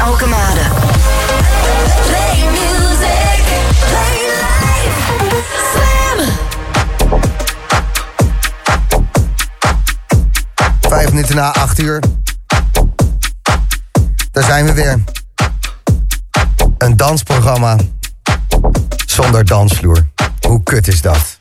Alkemade. Play music, play life. Slam. Vijf minuten na acht uur. Daar zijn we weer. Een dansprogramma zonder dansvloer. Hoe kut is dat?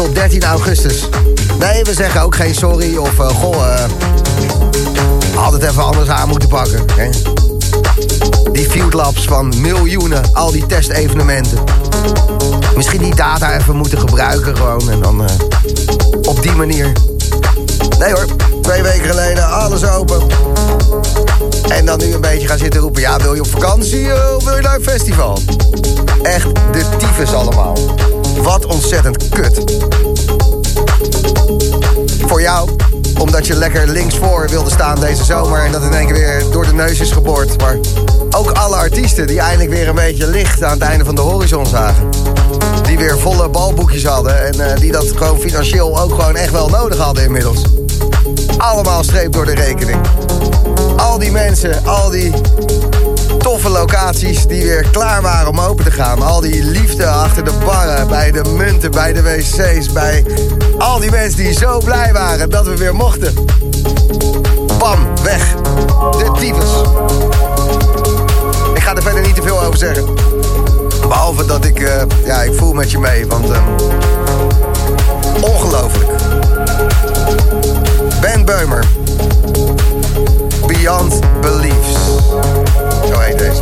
Tot 13 augustus. Nee, we zeggen ook geen sorry of uh, goh, uh, had het even anders aan moeten pakken. Die field labs van miljoenen, al die testevenementen. Misschien die data even moeten gebruiken gewoon en dan uh, op die manier. Nee hoor, twee weken geleden alles open. En dan nu een beetje gaan zitten roepen... ja, wil je op vakantie eh, of wil je naar een festival? Echt de tyfus allemaal. Wat ontzettend kut. Voor jou, omdat je lekker linksvoor wilde staan deze zomer... en dat in één keer weer door de neus is geboord. Maar ook alle artiesten die eindelijk weer een beetje licht... aan het einde van de horizon zagen. Die weer volle balboekjes hadden... en uh, die dat gewoon financieel ook gewoon echt wel nodig hadden inmiddels. Allemaal streep door de rekening. Al die mensen, al die toffe locaties die weer klaar waren om open te gaan. Al die liefde achter de barren, bij de munten, bij de wc's, bij al die mensen die zo blij waren dat we weer mochten. Bam, weg. De tyfus. Ik ga er verder niet te veel over zeggen. Behalve dat ik, uh, ja, ik voel met je mee, want uh, ongelooflijk. Ben Beumer. Beyond Beliefs. Zo heet deze.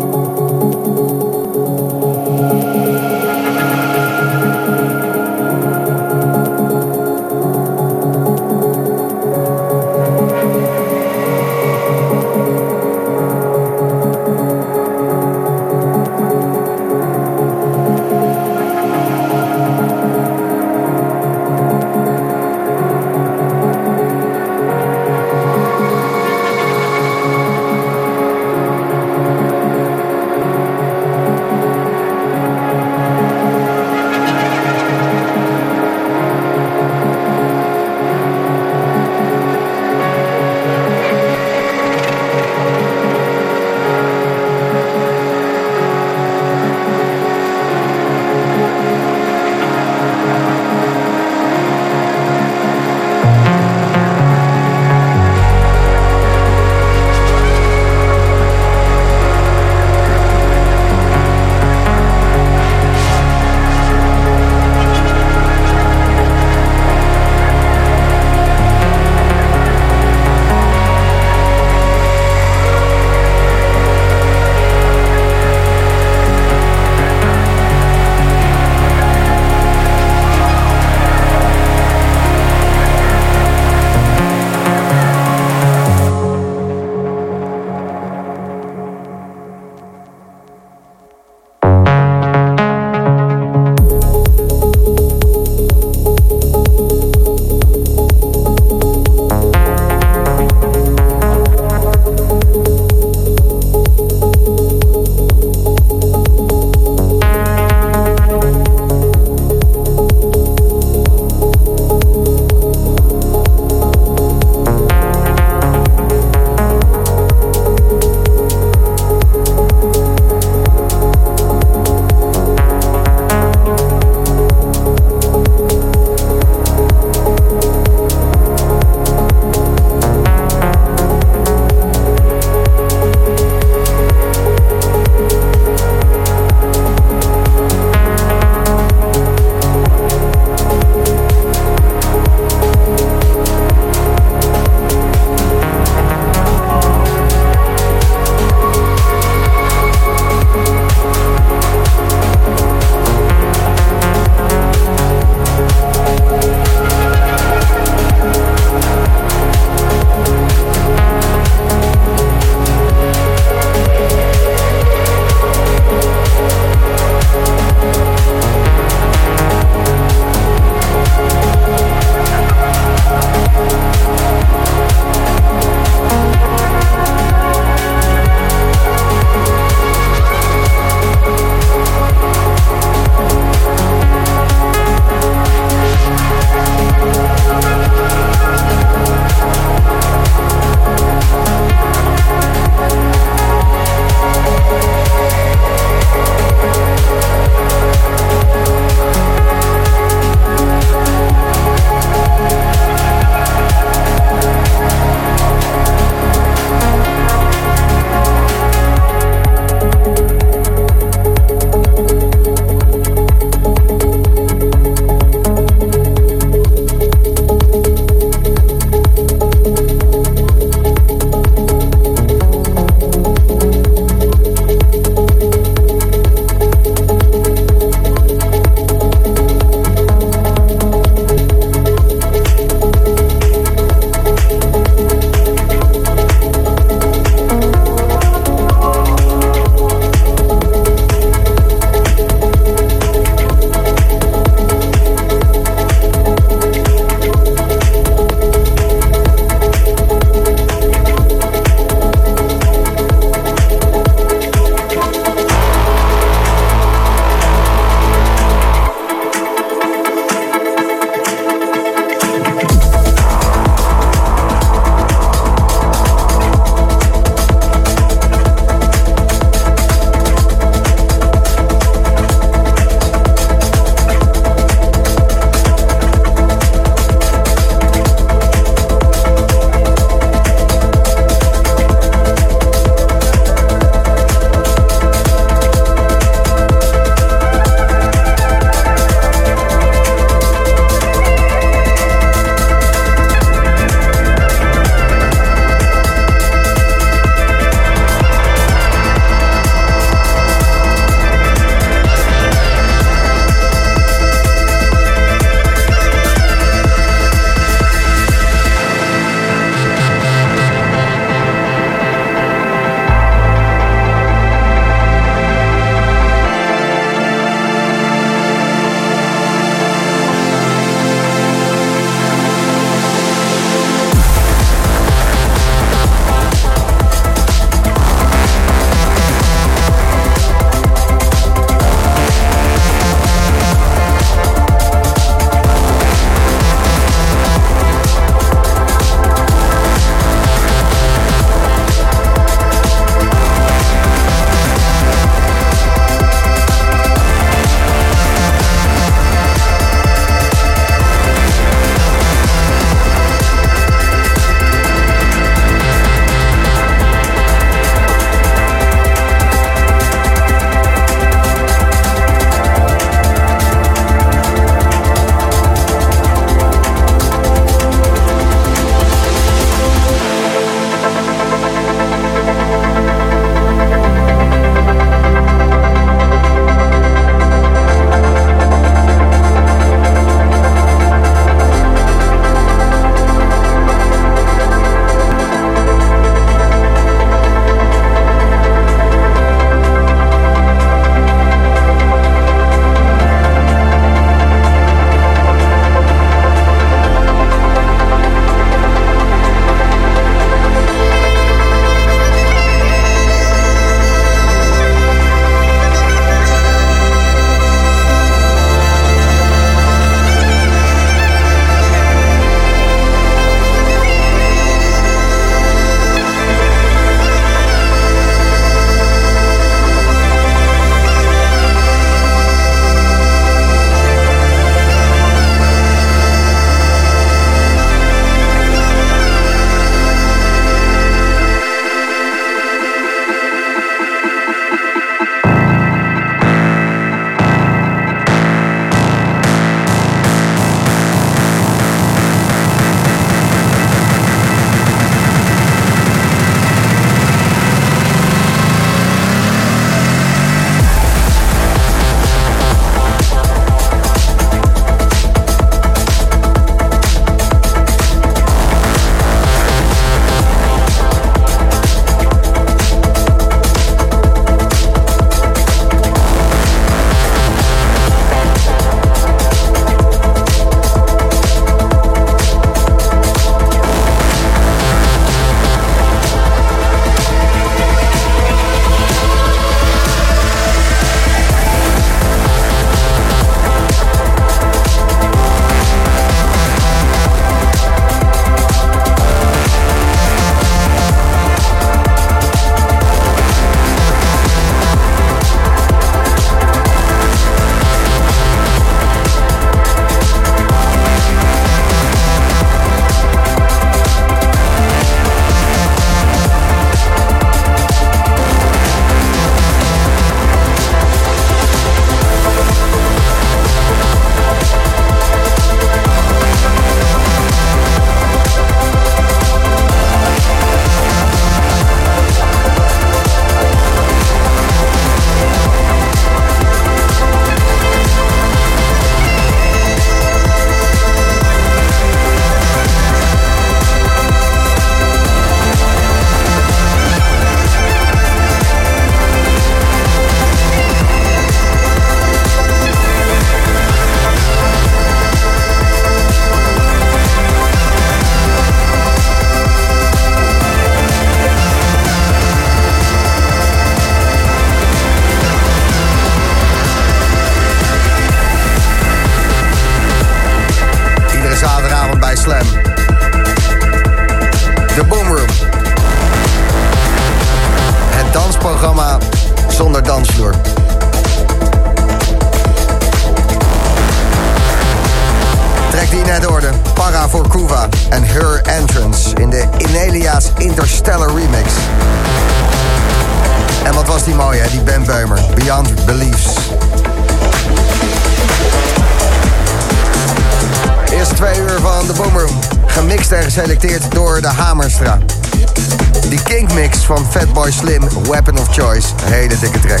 Slim, Weapon of Choice. Hele dikke trek.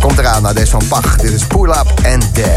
Komt eraan naar deze van Pach. Dit is pool Up and Dead.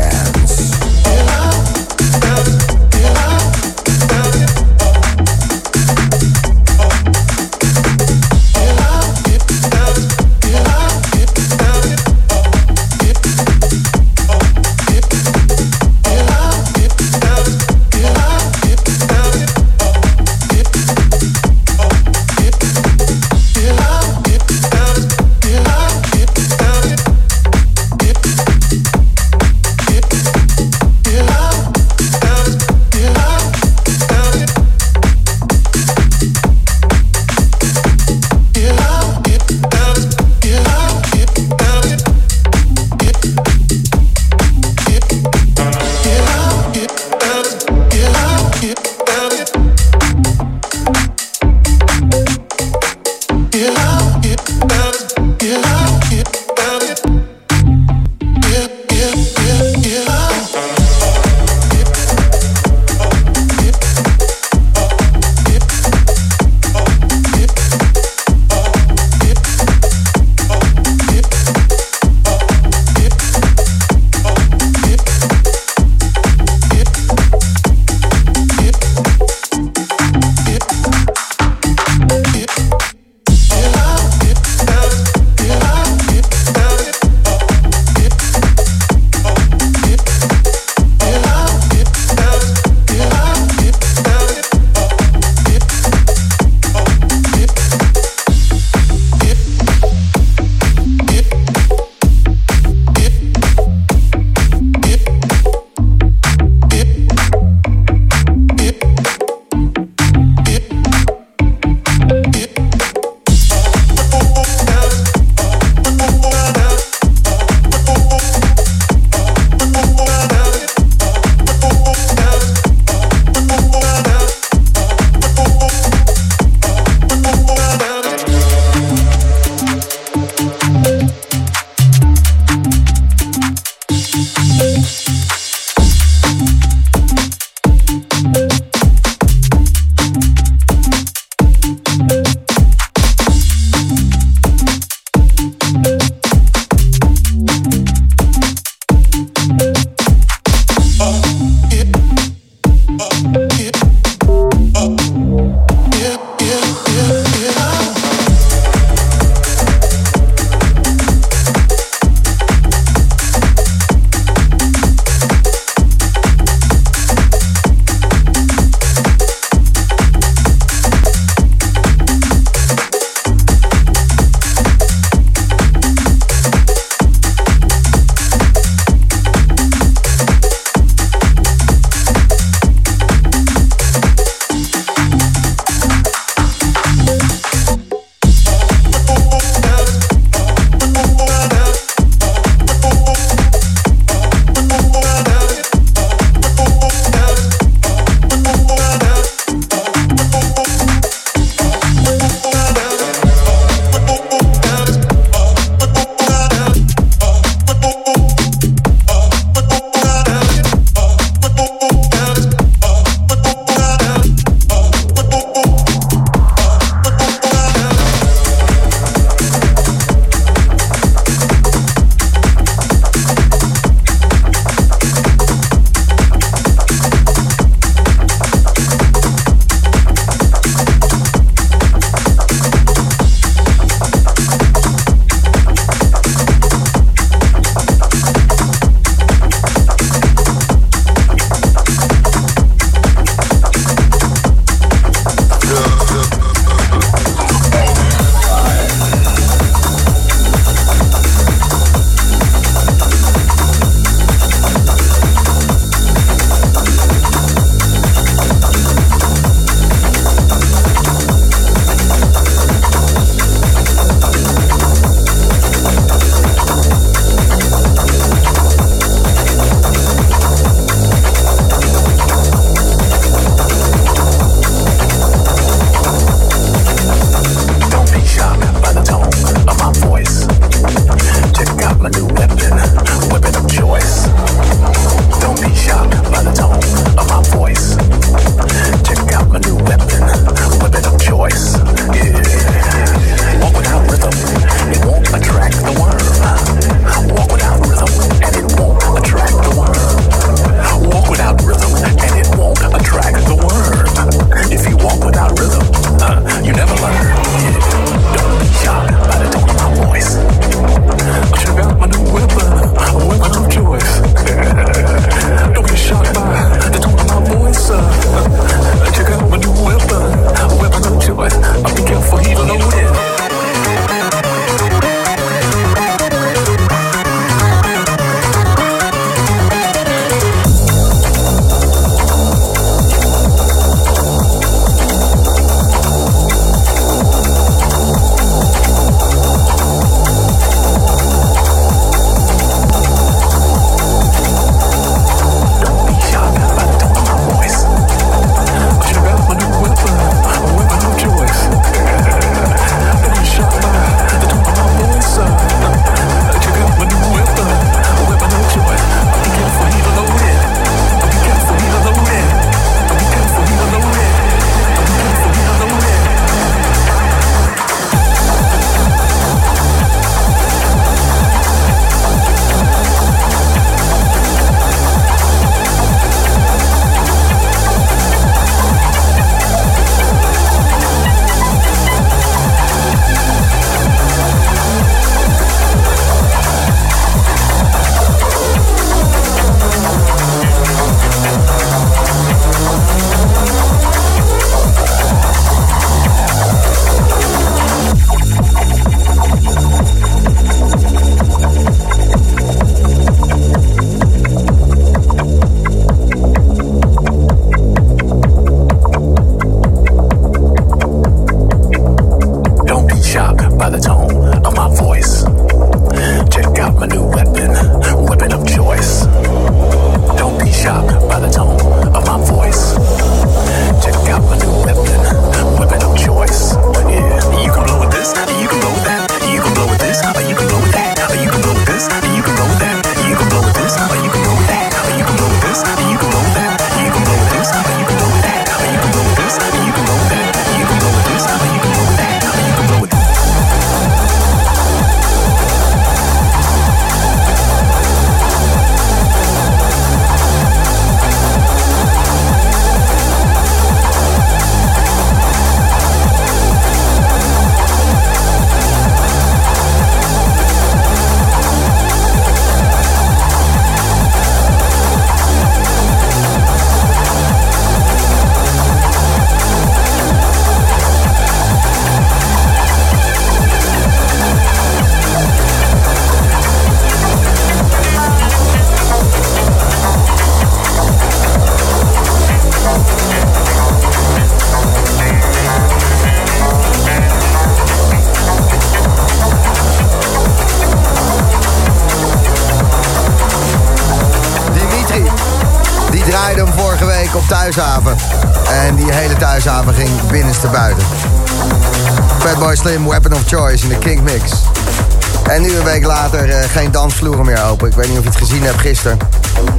Gezien hebt gisteren.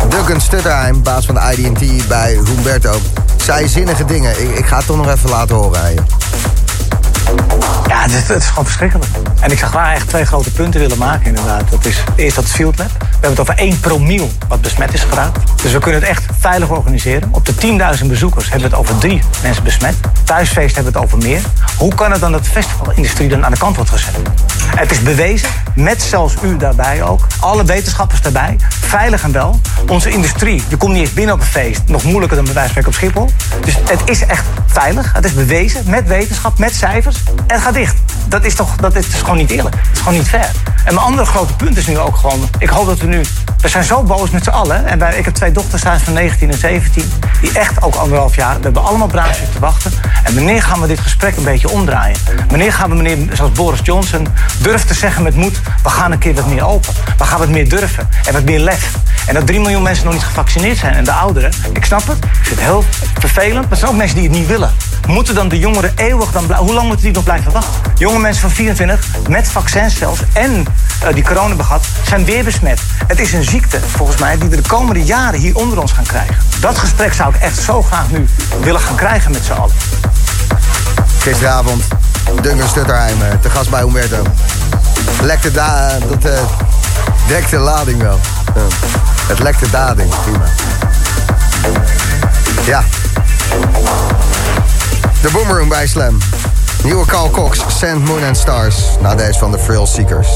Duncan Stutterheim, baas van de IDT bij Humberto, zei zinnige dingen. Ik, ga het toch nog even laten horen je. Ja, het is, gewoon verschrikkelijk. En ik zag waar eigenlijk twee grote punten willen maken inderdaad. Dat is eerst dat field. We hebben het over 1 promiel wat besmet is geraakt. Dus we kunnen het echt veilig organiseren. Op de 10.000 bezoekers hebben we het over drie mensen besmet. Thuisfeest hebben we het over meer. Hoe kan het dan dat de festivalindustrie dan aan de kant wordt gezet? Het is bewezen, met zelfs u daarbij ook, alle wetenschappers daarbij, veilig en wel. Onze industrie, je komt niet eens binnen op een feest, nog moeilijker dan bij wijze van op Schiphol. Dus het is echt veilig, het is bewezen, met wetenschap, met cijfers. En het gaat dicht. Dat is toch dat is gewoon niet eerlijk. Dat is gewoon niet fair. En mijn andere grote punt is nu ook gewoon, ik hoop dat we nu, we zijn zo boos met z'n allen. En wij, ik heb twee dochters thuis van 19 en 17, die echt ook anderhalf jaar, we hebben allemaal braafjes te wachten. En wanneer gaan we dit gesprek een beetje omdraaien? Wanneer gaan we meneer, zoals Boris Johnson, durf te zeggen met moed... we gaan een keer wat meer open. We gaan wat meer durven en wat meer lef. En dat 3 miljoen mensen nog niet gevaccineerd zijn. En de ouderen, ik snap het, ik vind het heel vervelend. Maar er zijn ook mensen die het niet willen. Moeten dan de jongeren eeuwig dan blijven... Hoe lang moeten die nog blijven wachten? Jonge mensen van 24, met vaccins zelfs... en uh, die corona gehad, zijn weer besmet. Het is een ziekte, volgens mij, die we de komende jaren hier onder ons gaan krijgen. Dat gesprek zou ik echt zo graag nu willen gaan krijgen met z'n allen. Gisteravond, Duncan Stutterheim, eh, te gast bij Humberto. Lekte da dat uh, dekte lading wel. Het lekte dading, prima. Ja. De Boomroom bij Slam. Nieuwe Carl Cox, Sand, Moon and Stars. Na deze van de Frill Seekers.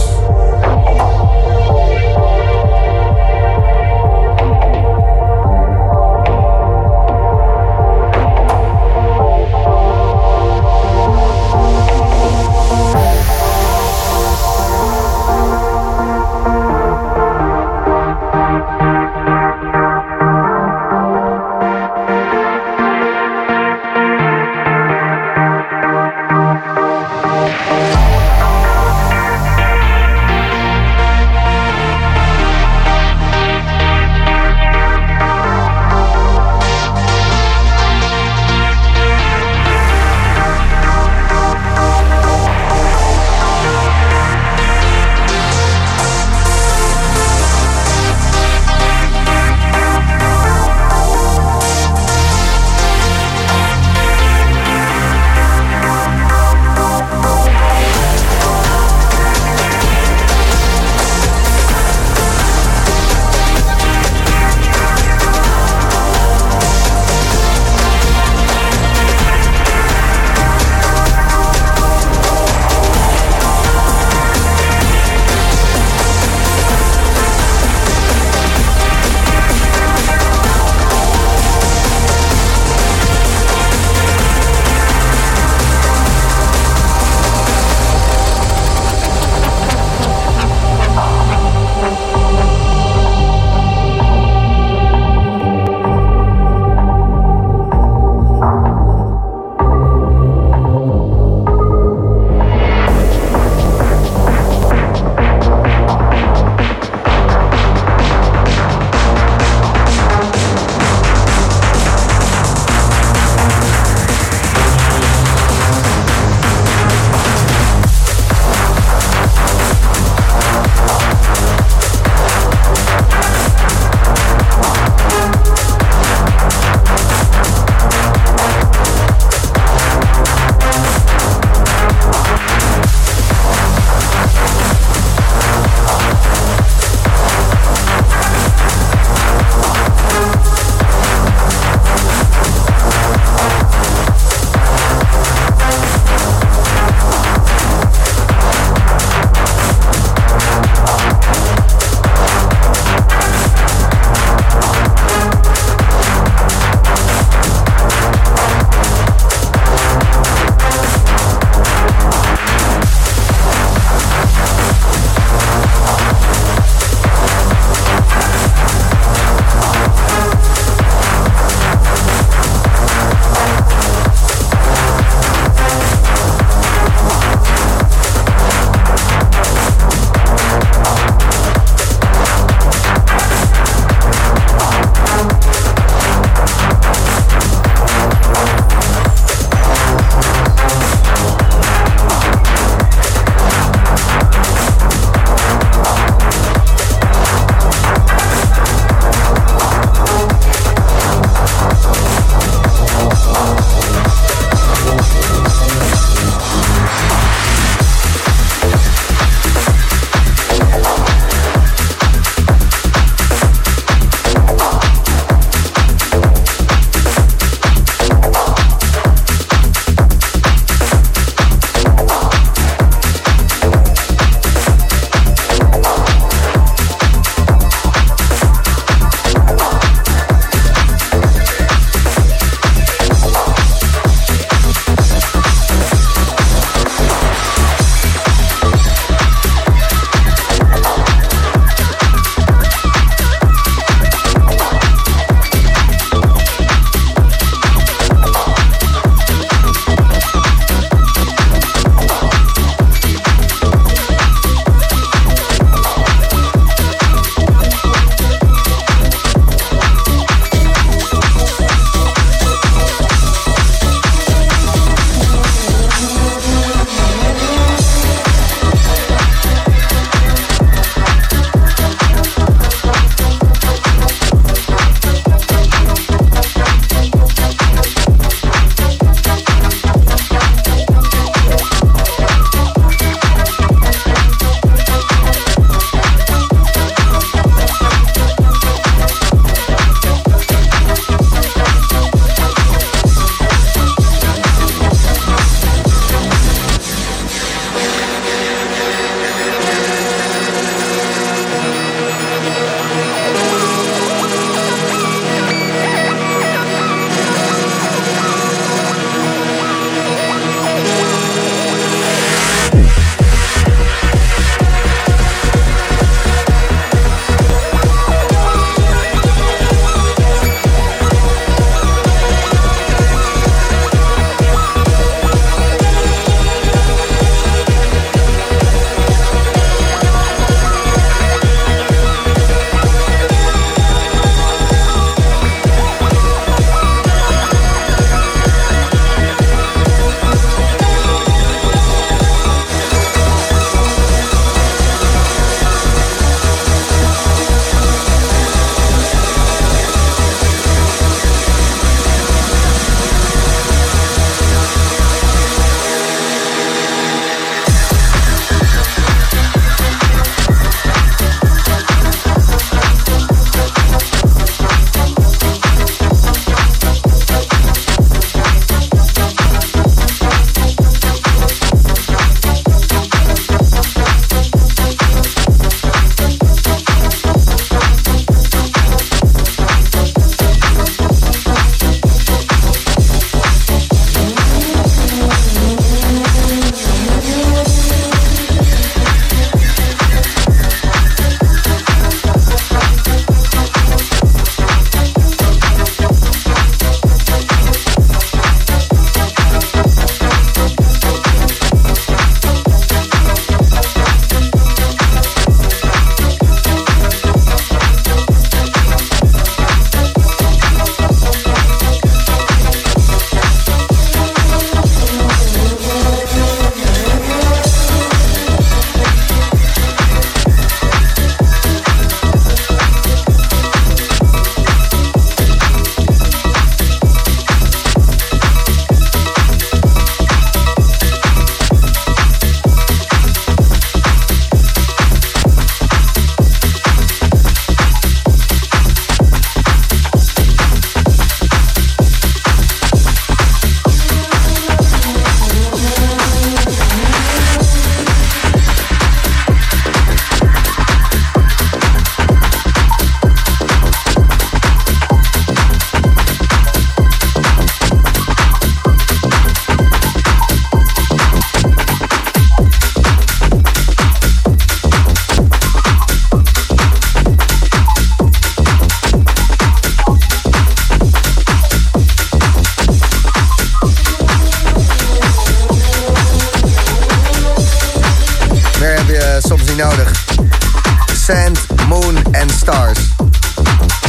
Moon and Stars.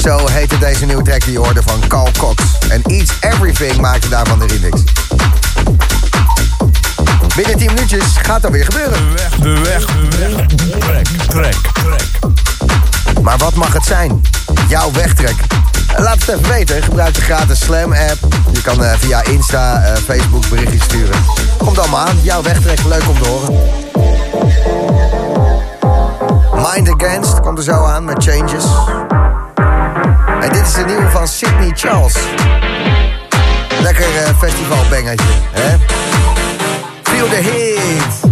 Zo heette deze nieuwe track die je hoorde van Carl Cox. En Eats Everything maakte daarvan de remix. Binnen 10 minuutjes gaat dat weer gebeuren. De weg, de weg, de weg. Trek, trek, trek. Maar wat mag het zijn? Jouw wegtrek. Eh, Laat het even weten. Gebruik de gratis Slam app. Je kan eh, via Insta, eh, Facebook berichtjes sturen. Komt allemaal aan. Jouw wegtrek. Leuk om te horen. Mind Against komt er zo aan met Changes. En dit is de nieuwe van Sydney Charles. Lekker eh, festivalbangertje, hè? Feel the heat.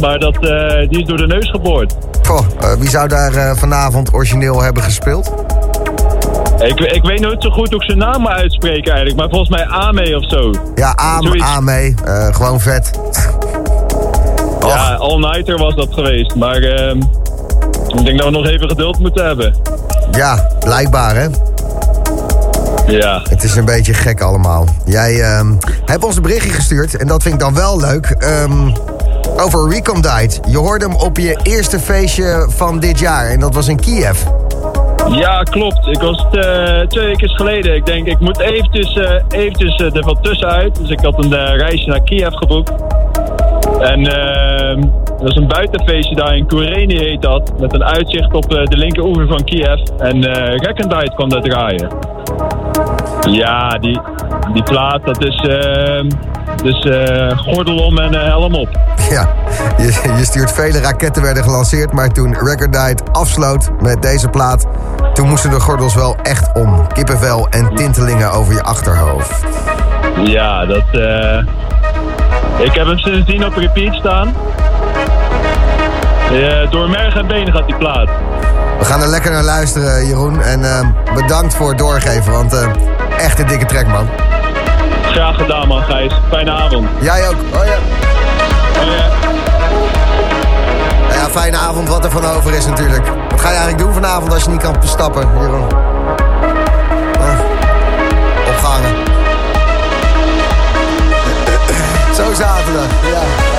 Maar dat, eh, die is door de neus geboord. Goh, eh, wie zou daar eh, vanavond origineel hebben gespeeld? Ik, ik weet nooit zo goed hoe ik zijn naam moet uitspreken eigenlijk, maar volgens mij Ame of zo. Ja. Ame. eh, gewoon vet. Ja, all-nighter was dat geweest, maar ehm, ik denk dat we nog even geduld moeten hebben. Ja, blijkbaar hè. Ja, Het is een beetje gek allemaal. Jij ehm, hebt ons een berichtje gestuurd en dat vind ik dan wel leuk. ehm, over Recondite. Je hoorde hem op je eerste feestje van dit jaar en dat was in Kiev. ja klopt. Ik was eh, twee weken geleden. Ik denk, ik moet eventjes, eh, eventjes eh, er wat tussenuit. Dus ik had een reisje naar Kiev geboekt. En ehm, dat was een buitenfeestje daar in Koureni heet dat. Met een uitzicht op de linkeroever van Kiev. En eh Recondite kwam daar draaien. Ja, die, die plaat, dat is... ehm, dus gordel om en helm op. Ja, je, je stuurt vele raketten werden gelanceerd, maar toen Recordite afsloot met deze plaat, toen moesten de gordels wel echt om. Kippenvel en tintelingen over je achterhoofd. Ja, dat... eh ik heb hem sindsdien op repeat staan. Eh, door merg en benen gaat die plaat. We gaan er lekker naar luisteren, Jeroen. En eh, bedankt voor het doorgeven, want eh, echt een dikke trek, man. Graag gedaan man, Gijs. Fijne avond. Jij ook. Oh, ja. Nou ja, fijne avond, wat er van over is natuurlijk. Wat ga je eigenlijk doen vanavond als je niet kan stappen, Jeroen? Opgehangen. Zo zaterdag. Ja,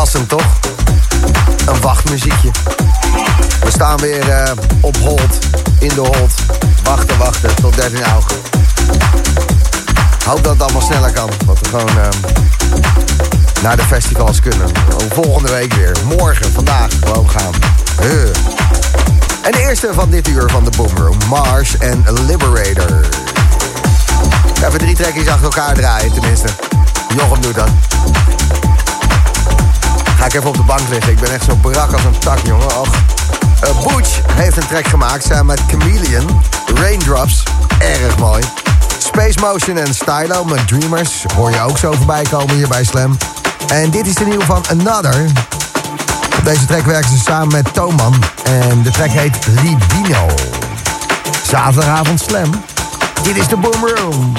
Passend toch? Een wachtmuziekje. We staan weer eh, op hold, in de hold. Wachten, wachten, tot 13 augustus. Hoop dat het allemaal sneller kan. Dat we gewoon ehm, naar de festivals kunnen. Volgende week weer. Morgen, vandaag gewoon gaan. En de eerste van dit uur van de Boomroom. Mars en Liberator. Even drie trekjes achter elkaar draaien, tenminste. Jochem doet dat. Ga ik even op de bank liggen. Ik ben echt zo brak als een tak, jongen. Och. Uh, Butch heeft een track gemaakt samen met Chameleon. Raindrops. Erg mooi. Space Motion en Stylo met Dreamers. Hoor je ook zo voorbij komen hier bij Slam. En dit is de nieuwe van Another. Op deze track werken ze samen met Toman. En de track heet Libino. Zaterdagavond Slam. Dit is de Boom Room.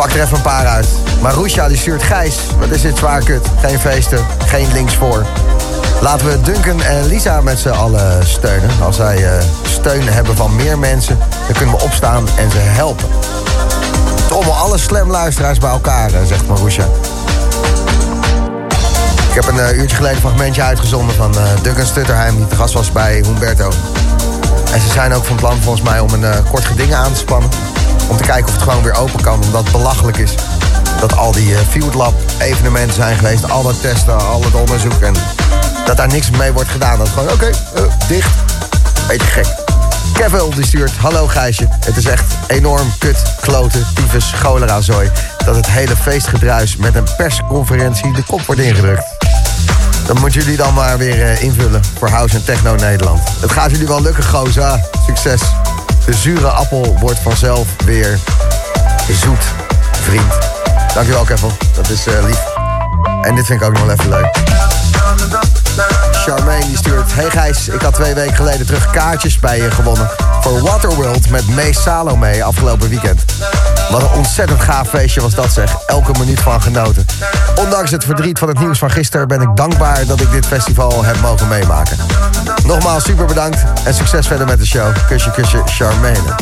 Pak er even een paar uit. Marusha die stuurt Gijs. Wat is dit zwaar kut. Geen feesten, geen links voor. Laten we Duncan en Lisa met z'n allen steunen. Als zij eh, steun hebben van meer mensen, dan kunnen we opstaan en ze helpen. Trommel alle slam-luisteraars bij elkaar, eh, zegt Marusha. Ik heb een eh, uurtje geleden een fragmentje uitgezonden van Duncan Stutterheim... die te gast was bij Humberto. En ze zijn ook van plan volgens mij om een kort geding aan te spannen. Om te kijken of het gewoon weer open kan, omdat het belachelijk is. Dat al die eh, Field Lab evenementen zijn geweest, al dat testen, al het onderzoek... en dat daar niks mee wordt gedaan. Dat gewoon, oké, eh, dicht. Beetje gek. Kevin die stuurt, hallo Gijsje. Het is echt enorm kut, kloten, tyfus, cholera zooi... dat het hele feestgedruis met een persconferentie de kop wordt ingedrukt. Dan moeten jullie dan maar weer eh, invullen voor House en Techno Nederland. Het gaat jullie wel lukken, gozer. Ah, Succes. De zure appel wordt vanzelf weer zoet, vriend. Dankjewel, Kevin. Dat is eh, lief. En dit vind ik ook nog wel even leuk. Charmaine die stuurt... Hey Gijs, ik had twee weken geleden terug kaartjes bij je gewonnen... voor Waterworld met Mees Salome afgelopen weekend. Wat een ontzettend gaaf feestje was dat zeg. Elke minuut van genoten. Ondanks het verdriet van het nieuws van gisteren... ben ik dankbaar dat ik dit festival heb mogen meemaken. Nogmaals super bedankt en succes verder met de show. Kusje, kusje, Charmaine.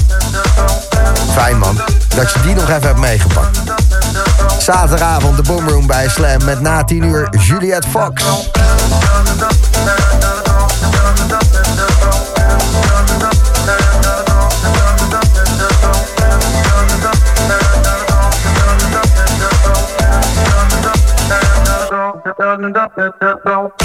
Fijn man, dat je die nog even hebt meegepakt. Zaterdagavond de Boomroom bij Slam met na 10 uur Juliette Fox. da da da da da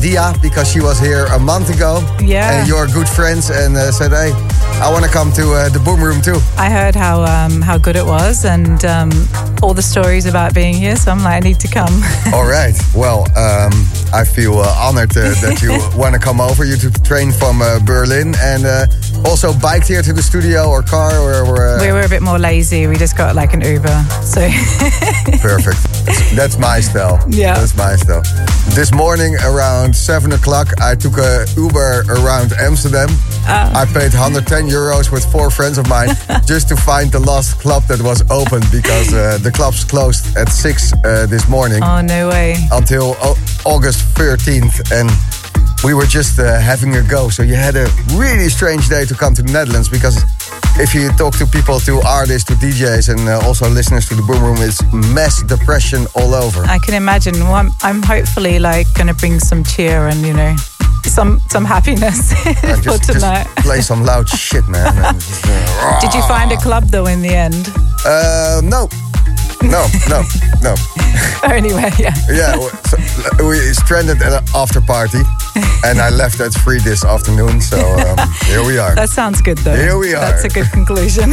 because she was here a month ago. Yeah. And you're good friends and uh, said, hey, I want to come to uh, the Boom Room too. I heard how um, how good it was and um, all the stories about being here, so I'm like, I need to come. All right. Well, um, I feel uh, honored uh, that you want to come over. You took the train from uh, Berlin and uh, also biked here to the studio or car or... or uh, we were a bit more lazy. We just got like an Uber. So Perfect. That's my style. Yeah. That's my style. This morning around 7 o'clock, I took a Uber around Amsterdam. Ah. I paid 110 euros with four friends of mine just to find the last club that was open because uh, the clubs closed at 6 uh, this morning oh no way. until Au- August 13th. And we were just uh, having a go. So you had a really strange day to come to the Netherlands because if you talk to people, to artists, to DJs, and uh, also listeners to the Boom Room, it's mass depression all over. I can imagine. Well, I'm, I'm hopefully like going to bring some cheer and you know some some happiness Uh, for just, tonight. just play some loud shit, man. just, uh, Did you find a club though in the end? uh, no. No, no, no. Anyway, yeah. Yeah, we- so, we stranded at an after party, and I left at three this afternoon. So um, here we are. That sounds good though. Here we are. That's a good conclusion.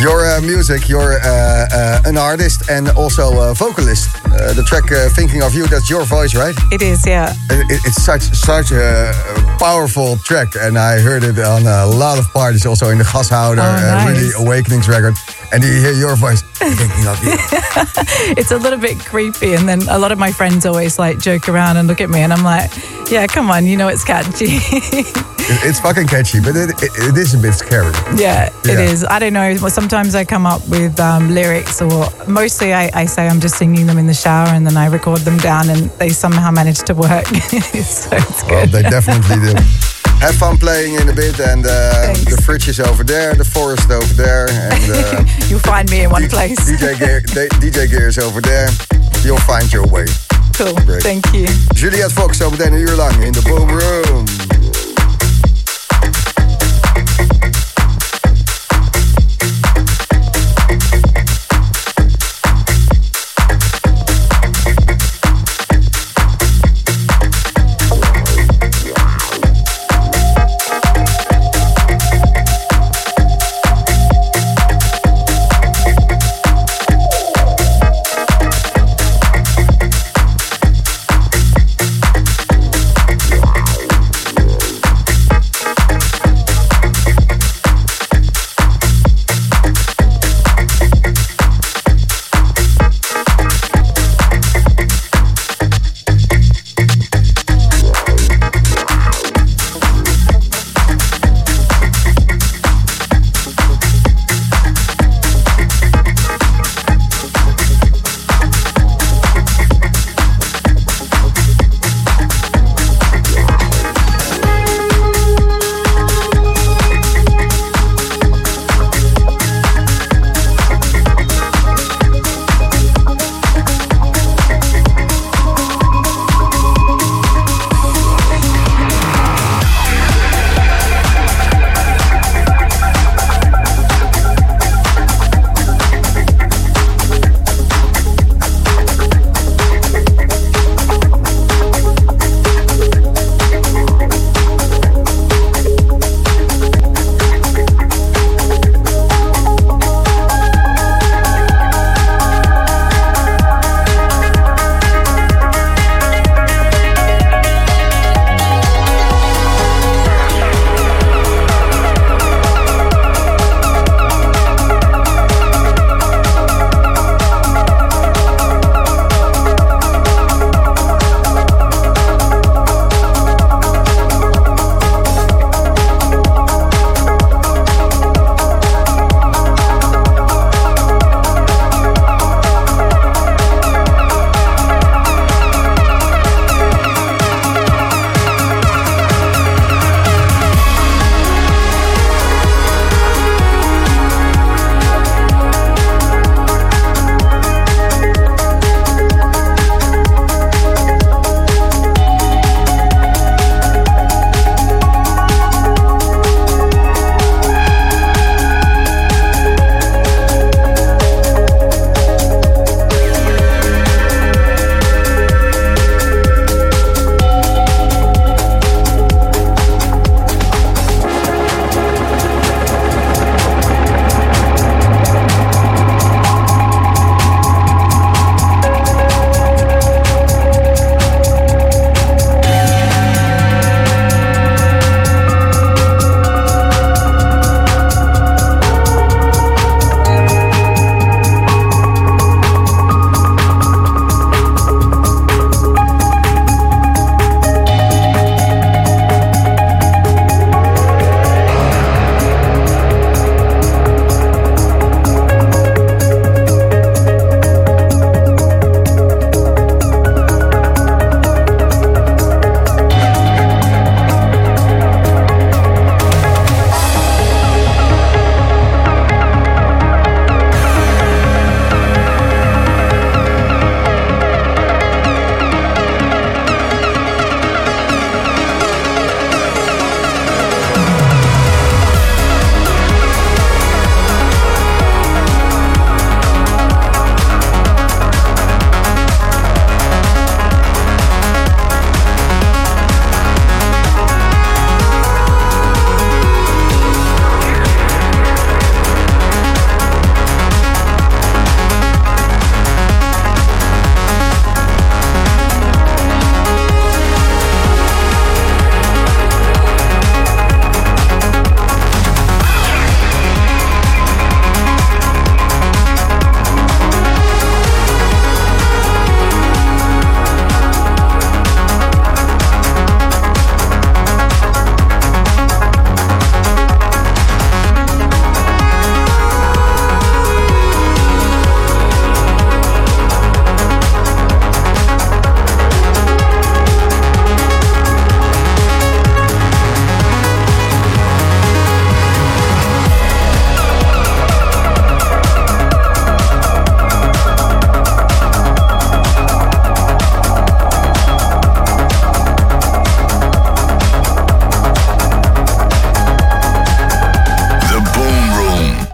Your uh, music, you're uh, uh, an artist and also a vocalist. Uh, the track uh, "Thinking of You," that's your voice, right? it is, yeah. It, it- it's such such a powerful track, and I heard it on a lot of parties, also in the Gashouder, Oh, uh, really awakenings record. And you hear your voice, "Thinking of You." it's a little bit creepy and then a lot of my friends always like joke around and look at me and i'm like yeah come on you know it's catchy It- it's fucking catchy, but it, it, it is a bit scary. yeah, it Yeah. is i don't know sometimes i come up with um, lyrics or mostly I, I say i'm just singing them in the shower and then i record them down and they somehow manage to work so it's Well, they definitely do. Have fun playing in a bit, and uh, the fridge is over there, the forest over there, and uh, you'll find me in one place DJ gear, DJ gear is over there. You'll find your way. cool Great. thank you Juliette Fox, zometeen een uur lang in de Boom Room.